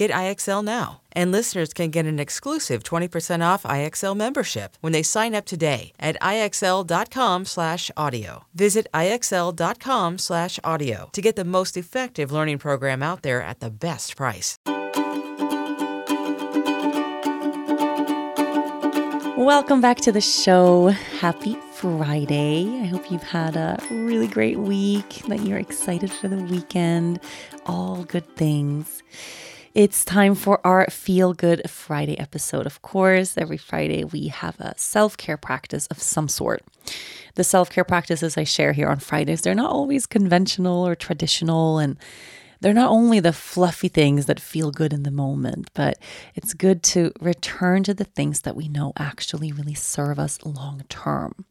Get IXL now. And listeners can get an exclusive 20% off IXL membership when they sign up today at IXL.com/audio. Visit IXL.com/audio to get the most effective learning program out there at the best price. Welcome back to the show. Happy Friday. I hope you've had a really great week, that you're excited for the weekend. All good things. It's time for our Feel Good Friday episode. Of course, every Friday we have a self care practice of some sort. The self care practices I share here on Fridays, they're not always conventional or traditional, and they're not only the fluffy things that feel good in the moment, but it's good to return to the things that we know actually really serve us long term.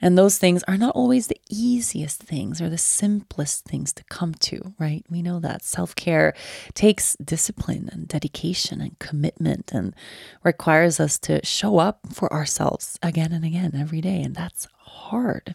And those things are not always the easiest things or the simplest things to come to, right? We know that self care takes discipline and dedication and commitment and requires us to show up for ourselves again and again every day. And that's hard.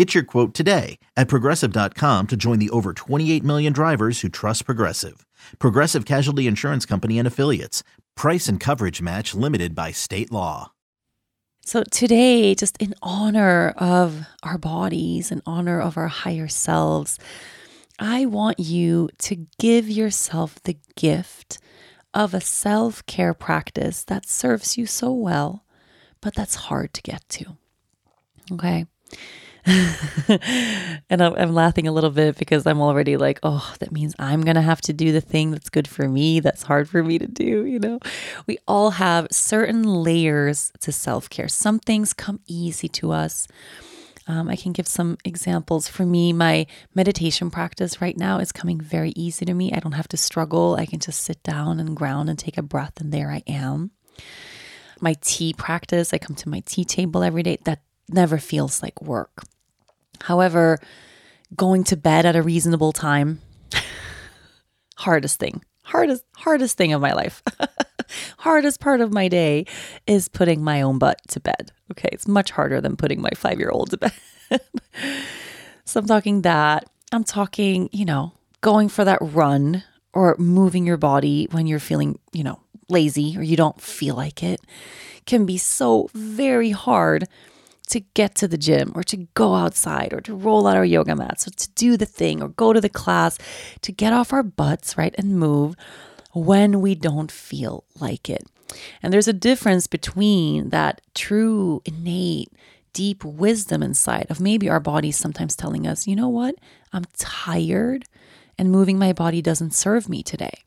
Get your quote today at progressive.com to join the over 28 million drivers who trust Progressive. Progressive Casualty Insurance Company and Affiliates. Price and coverage match limited by state law. So, today, just in honor of our bodies, in honor of our higher selves, I want you to give yourself the gift of a self care practice that serves you so well, but that's hard to get to. Okay. and I'm, I'm, laughing a little bit because I'm already like, oh, that means I'm going to have to do the thing that's good for me, that's hard for me to do. You know, we all have certain layers to self care. Some things come easy to us. Um, I can give some examples. For me, my meditation practice right now is coming very easy to me. I don't have to struggle. I can just sit down and ground and take a breath, and there I am. My tea practice, I come to my tea table every day. That never feels like work. However, going to bed at a reasonable time, hardest thing, hardest, hardest thing of my life. hardest part of my day is putting my own butt to bed. Okay. It's much harder than putting my five year old to bed. so I'm talking that. I'm talking, you know, going for that run or moving your body when you're feeling, you know, lazy or you don't feel like it can be so very hard to get to the gym or to go outside or to roll out our yoga mats So to do the thing or go to the class, to get off our butts, right, and move when we don't feel like it. And there's a difference between that true, innate, deep wisdom inside of maybe our bodies sometimes telling us, you know what, I'm tired and moving my body doesn't serve me today.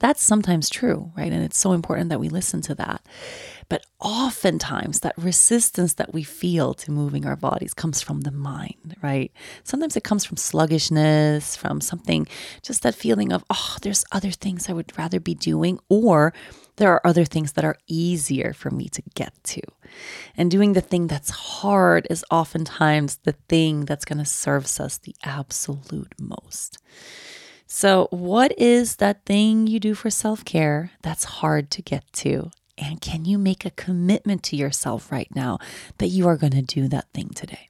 That's sometimes true, right? And it's so important that we listen to that. But oftentimes, that resistance that we feel to moving our bodies comes from the mind, right? Sometimes it comes from sluggishness, from something, just that feeling of, oh, there's other things I would rather be doing, or there are other things that are easier for me to get to. And doing the thing that's hard is oftentimes the thing that's going to serve us the absolute most. So, what is that thing you do for self care that's hard to get to? And can you make a commitment to yourself right now that you are going to do that thing today?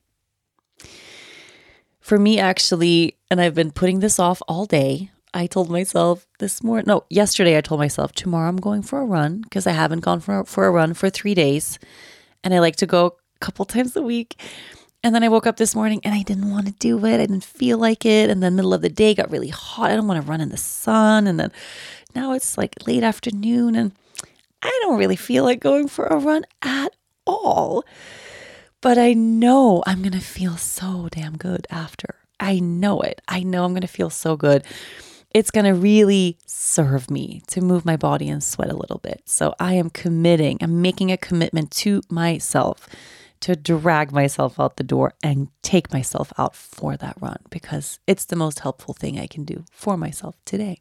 For me, actually, and I've been putting this off all day, I told myself this morning, no, yesterday, I told myself tomorrow I'm going for a run because I haven't gone for, for a run for three days. And I like to go a couple times a week. And then I woke up this morning and I didn't want to do it. I didn't feel like it. And then middle of the day got really hot. I don't want to run in the sun. And then now it's like late afternoon and I don't really feel like going for a run at all. But I know I'm going to feel so damn good after. I know it. I know I'm going to feel so good. It's going to really serve me to move my body and sweat a little bit. So I am committing, I'm making a commitment to myself to drag myself out the door and take myself out for that run because it's the most helpful thing I can do for myself today.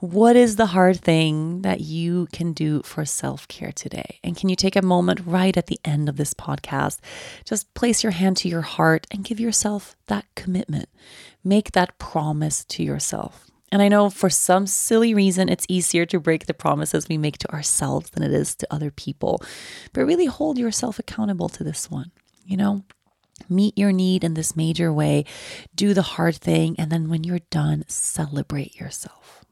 What is the hard thing that you can do for self care today? And can you take a moment right at the end of this podcast? Just place your hand to your heart and give yourself that commitment. Make that promise to yourself. And I know for some silly reason, it's easier to break the promises we make to ourselves than it is to other people. But really hold yourself accountable to this one, you know? Meet your need in this major way, do the hard thing, and then when you're done, celebrate yourself.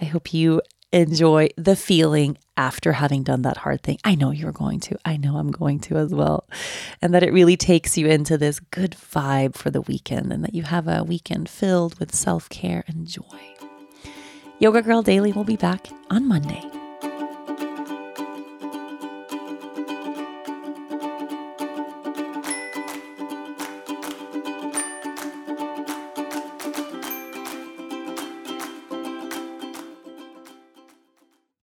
I hope you enjoy the feeling after having done that hard thing. I know you're going to. I know I'm going to as well. And that it really takes you into this good vibe for the weekend and that you have a weekend filled with self care and joy. Yoga Girl Daily will be back on Monday.